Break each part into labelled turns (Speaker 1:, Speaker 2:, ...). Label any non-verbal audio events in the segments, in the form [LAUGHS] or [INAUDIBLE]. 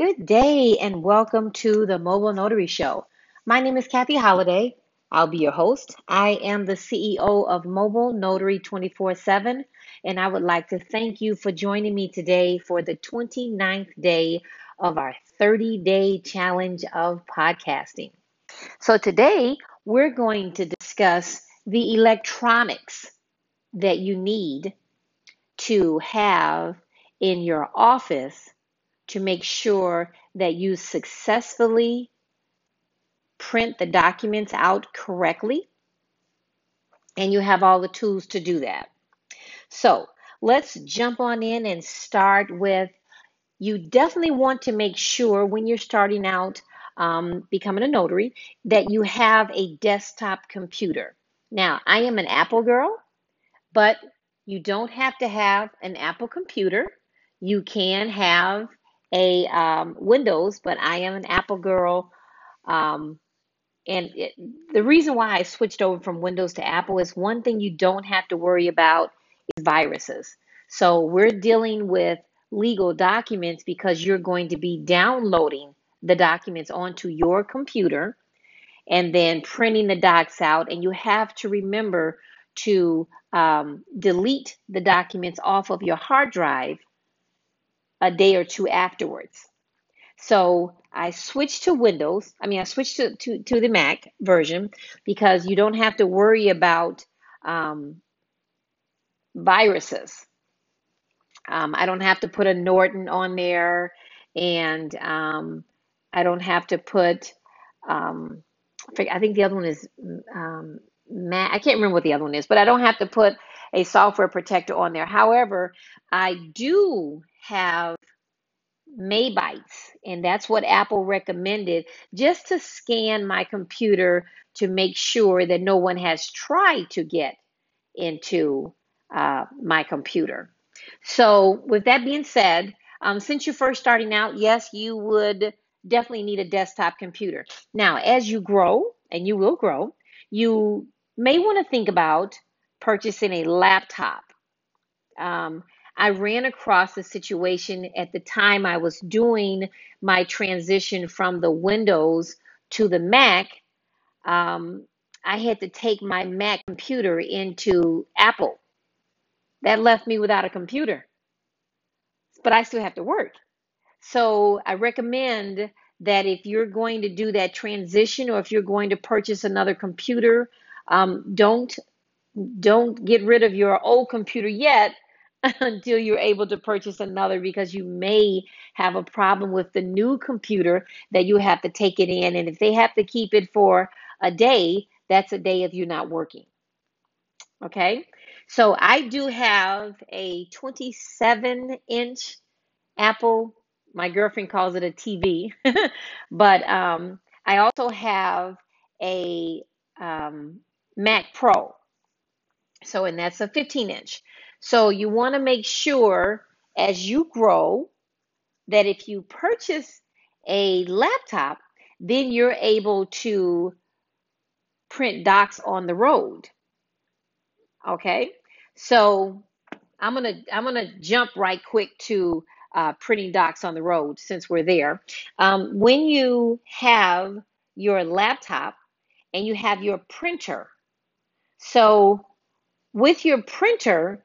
Speaker 1: Good day and welcome to the Mobile Notary Show. My name is Kathy Holiday. I'll be your host. I am the CEO of Mobile Notary 24 7, and I would like to thank you for joining me today for the 29th day of our 30 day challenge of podcasting. So, today we're going to discuss the electronics that you need to have in your office to make sure that you successfully print the documents out correctly and you have all the tools to do that. So let's jump on in and start with you definitely want to make sure when you're starting out um, becoming a notary that you have a desktop computer. Now, I am an Apple girl, but you don't have to have an Apple computer. You can have a um, Windows, but I am an Apple girl. Um, and it, the reason why I switched over from Windows to Apple is one thing you don't have to worry about is viruses. So we're dealing with legal documents because you're going to be downloading the documents onto your computer and then printing the docs out. And you have to remember to um, delete the documents off of your hard drive a day or two afterwards. So I switched to Windows. I mean, I switched to, to, to the Mac version because you don't have to worry about um, viruses. Um, I don't have to put a Norton on there, and um, I don't have to put. Um, I think the other one is um, Mac. I can't remember what the other one is, but I don't have to put a software protector on there. However, I do have Malwarebytes, and that's what Apple recommended just to scan my computer to make sure that no one has tried to get into uh, my computer. So, with that being said, um, since you're first starting out, yes, you would definitely need a desktop computer. Now, as you grow, and you will grow, you may want to think about purchasing a laptop. Um, I ran across a situation at the time I was doing my transition from the Windows to the Mac. Um, I had to take my Mac computer into Apple. That left me without a computer, but I still have to work. So I recommend that if you're going to do that transition or if you're going to purchase another computer, um, don't don't get rid of your old computer yet [LAUGHS] until you're able to purchase another because you may have a problem with the new computer that you have to take it in. And if they have to keep it for a day, that's a day of you not working. Okay, so I do have a 27 inch Apple. My girlfriend calls it a TV, [LAUGHS] but um, I also have a um, Mac Pro. So, and that's a 15 inch. So you want to make sure as you grow that if you purchase a laptop, then you're able to print docs on the road. Okay, so I'm gonna I'm gonna jump right quick to uh, printing docs on the road since we're there. Um, when you have your laptop and you have your printer, so with your printer,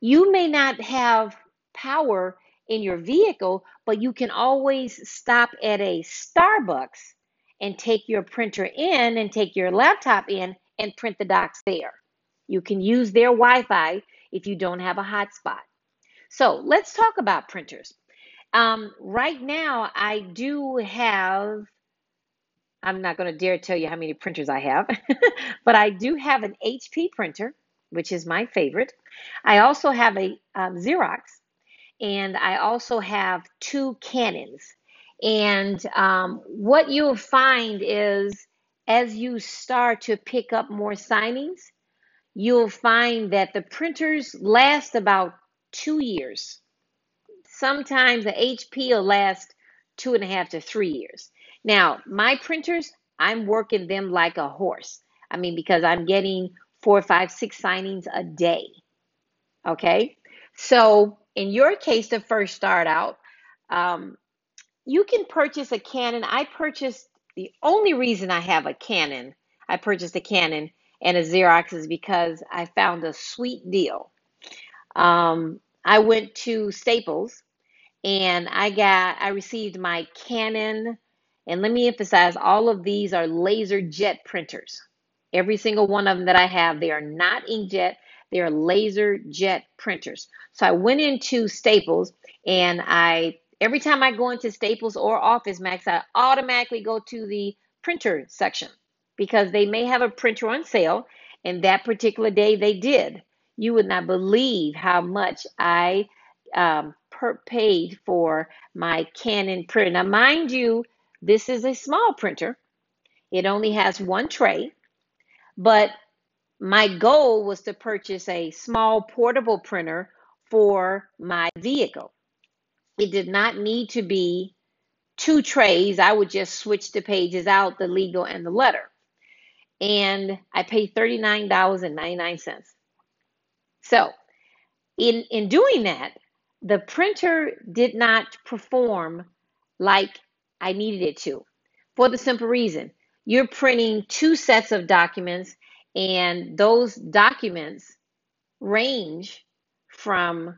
Speaker 1: you may not have power in your vehicle, but you can always stop at a Starbucks and take your printer in and take your laptop in and print the docs there. You can use their Wi Fi if you don't have a hotspot. So let's talk about printers. Um, right now, I do have, I'm not going to dare tell you how many printers I have, [LAUGHS] but I do have an HP printer which is my favorite. I also have a um, Xerox, and I also have two Canons. And um, what you'll find is as you start to pick up more signings, you'll find that the printers last about two years. Sometimes the HP will last two and a half to three years. Now, my printers, I'm working them like a horse. I mean, because I'm getting four, five, six signings a day. Okay. So in your case, to first start out, um, you can purchase a Canon. I purchased the only reason I have a Canon, I purchased a Canon and a Xerox is because I found a sweet deal. Um, I went to Staples and I got I received my Canon and let me emphasize all of these are laser jet printers. Every single one of them that I have, they are not inkjet, they are laser jet printers. So I went into Staples and I every time I go into Staples or Office Max, I automatically go to the printer section because they may have a printer on sale and that particular day they did. You would not believe how much I um, per, paid for my Canon printer. Now, mind you, this is a small printer. It only has one tray, but my goal was to purchase a small portable printer for my vehicle. It did not need to be two trays. I would just switch the pages out, the legal and the letter. And I paid $39.99. So, in in doing that, the printer did not perform like I needed it to for the simple reason you're printing two sets of documents, and those documents range from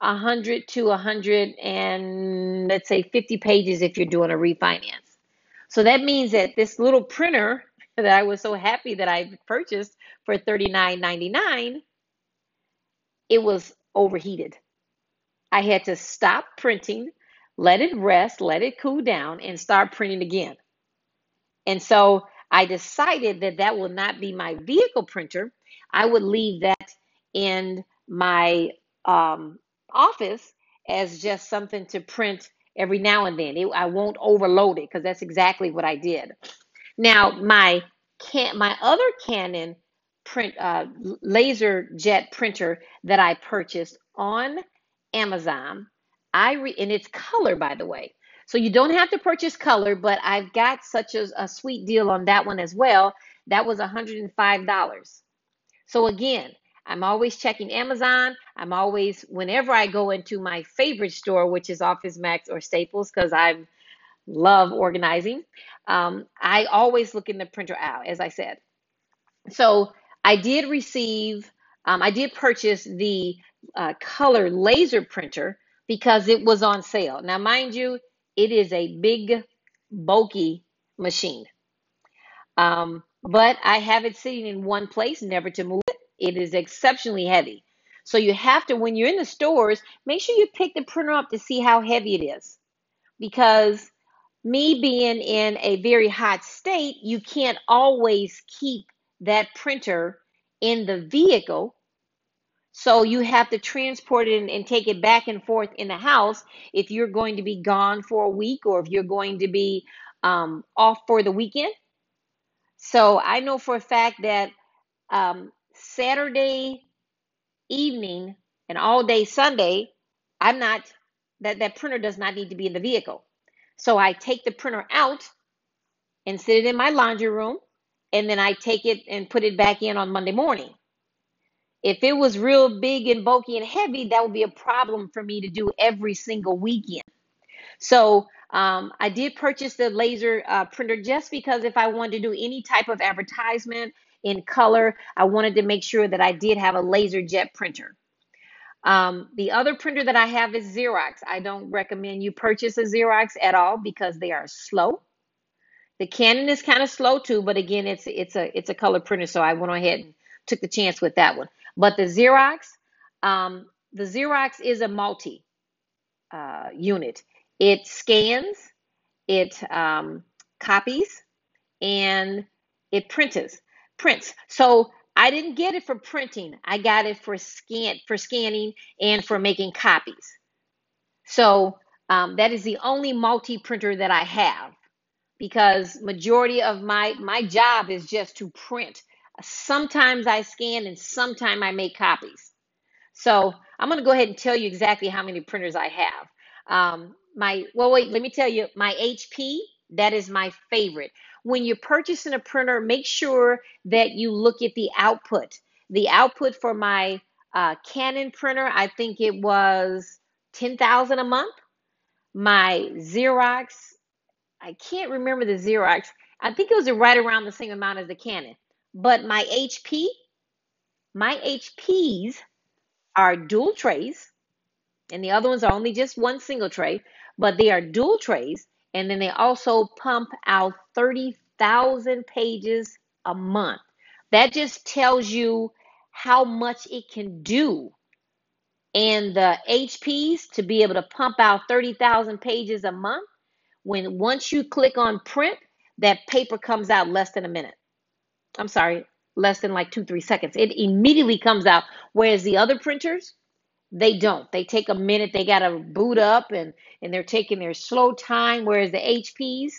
Speaker 1: 100 to 100 and let's say 50 pages if you're doing a refinance. So that means that this little printer [LAUGHS] that I was so happy that I purchased for $39.99, it was overheated. I had to stop printing, let it rest, let it cool down, and start printing again. And so I decided that that will not be my vehicle printer. I would leave that in my um, office as just something to print every now and then. It, I won't overload it because that's exactly what I did. Now my can my other Canon print uh, laser jet printer that I purchased on Amazon, I re- and it's color by the way. So you don't have to purchase color, but I've got such a, a sweet deal on that one as well. That was $105. So again, I'm always checking Amazon. I'm always whenever I go into my favorite store, which is Office Max or Staples, because I love organizing. Um, I always look in the printer aisle, as I said. So I did receive, um, I did purchase the uh, color laser printer because it was on sale. Now, mind you, it is a big, bulky machine. Um, but I have it sitting in one place, never to move it. It is exceptionally heavy. So you have to, when you're in the stores, make sure you pick the printer up to see how heavy it is. Because me being in a very hot state, you can't always keep that printer in the vehicle. So you have to transport it and, and take it back and forth in the house if you're going to be gone for a week or if you're going to be um, off for the weekend. So I know for a fact that um, Saturday evening and all day Sunday, I'm not that that printer does not need to be in the vehicle. So I take the printer out and sit it in my laundry room, and then I take it and put it back in on Monday morning. If it was real big and bulky and heavy, that would be a problem for me to do every single weekend. So um, I did purchase the laser uh, printer just because if I wanted to do any type of advertisement in color, I wanted to make sure that I did have a laser jet printer. Um, the other printer that I have is Xerox. I don't recommend you purchase a Xerox at all because they are slow. The Canon is kind of slow too, but again, it's it's a it's a color printer, so I went ahead and took the chance with that one. But the Xerox, um, the Xerox is a multi uh, unit. It scans, it um, copies, and it prints. Prints. So I didn't get it for printing. I got it for scan for scanning and for making copies. So um, that is the only multi printer that I have because majority of my my job is just to print. Sometimes I scan and sometimes I make copies. So I'm going to go ahead and tell you exactly how many printers I have. Um, my well, wait, let me tell you, my HP that is my favorite. When you're purchasing a printer, make sure that you look at the output. The output for my uh, Canon printer, I think it was ten thousand a month. My Xerox, I can't remember the Xerox. I think it was right around the same amount as the Canon. But my HP, my HPs are dual trays and the other ones are only just one single tray, but they are dual trays. And then they also pump out 30,000 pages a month. That just tells you how much it can do. And the HPs to be able to pump out 30,000 pages a month, when once you click on print, that paper comes out less than a minute. I'm sorry, less than like two, three seconds. It immediately comes out. Whereas the other printers, they don't. They take a minute. They got to boot up and and they're taking their slow time. Whereas the HPs,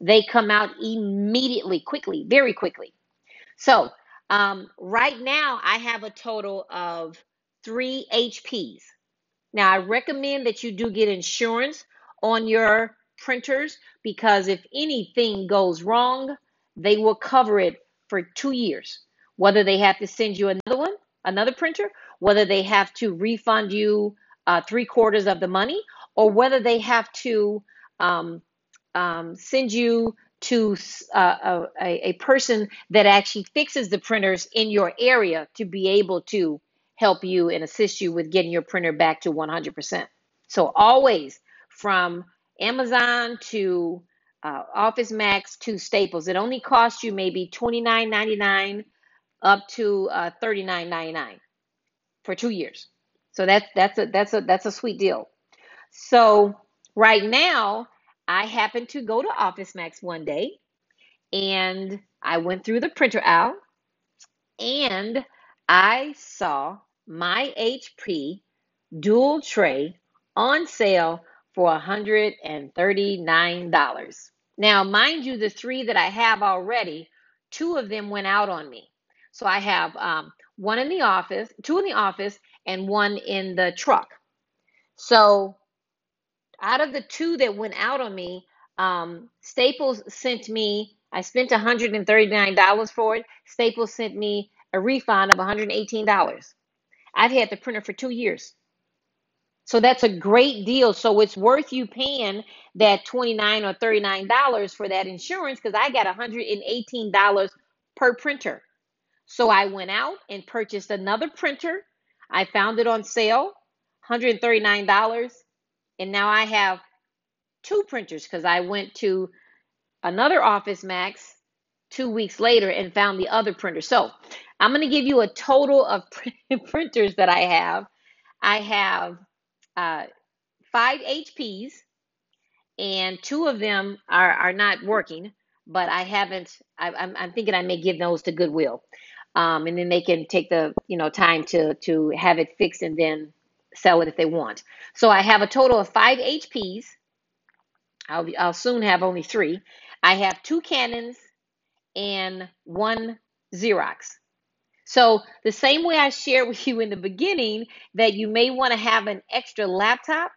Speaker 1: they come out immediately, quickly, very quickly. So um, right now, I have a total of three HPs. Now, I recommend that you do get insurance on your printers because if anything goes wrong, they will cover it for two years. Whether they have to send you another one, another printer, whether they have to refund you uh, three quarters of the money, or whether they have to um, um, send you to uh, a, a person that actually fixes the printers in your area to be able to help you and assist you with getting your printer back to 100%. So always from Amazon to uh, Office Max to Staples, it only costs you maybe $29.99 up to uh, $39.99 for two years. So that's that's a that's a that's a sweet deal. So right now, I happened to go to Office Max one day and I went through the printer aisle and I saw my HP dual tray on sale for $139. Now, mind you, the three that I have already, two of them went out on me. So I have um, one in the office, two in the office, and one in the truck. So out of the two that went out on me, um, Staples sent me, I spent $139 for it. Staples sent me a refund of $118. I've had the printer for two years. So that's a great deal. So it's worth you paying that 29 or $39 for that insurance because I got $118 per printer. So I went out and purchased another printer. I found it on sale, $139. And now I have two printers because I went to another Office Max two weeks later and found the other printer. So I'm going to give you a total of [LAUGHS] printers that I have. I have uh, five HPs, and two of them are, are not working, but I haven't, I, I'm, I'm thinking I may give those to Goodwill. Um, and then they can take the you know time to to have it fixed and then sell it if they want. So I have a total of five HPs. I'll, I'll soon have only three. I have two Canons and one Xerox. So the same way I shared with you in the beginning that you may want to have an extra laptop,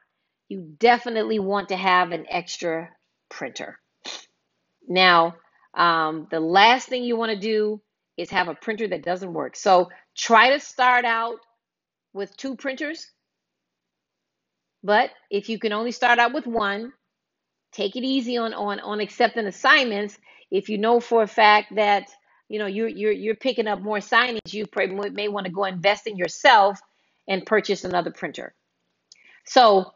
Speaker 1: you definitely want to have an extra printer. Now, um, the last thing you want to do is have a printer that doesn't work. So try to start out with two printers. But if you can only start out with one, take it easy on on on accepting assignments. If you know for a fact that you know you're you're you're picking up more signings, you may want to go invest in yourself and purchase another printer. So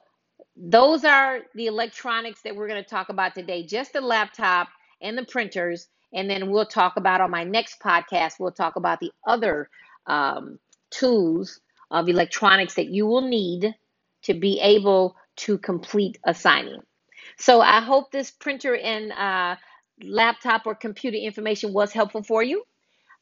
Speaker 1: those are the electronics that we're going to talk about today. Just the laptop and the printers, and then we'll talk about on my next podcast. We'll talk about the other um, tools of electronics that you will need to be able to complete a signing. So I hope this printer and uh, laptop or computer information was helpful for you.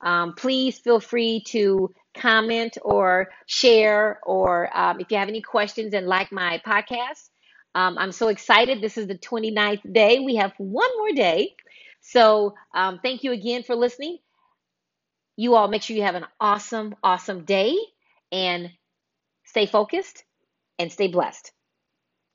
Speaker 1: Um, please feel free to comment or share, or um, if you have any questions and like my podcast. Um, I'm so excited. This is the 29th day. We have one more day. So um, thank you again for listening. You all make sure you have an awesome, awesome day and stay focused and stay blessed.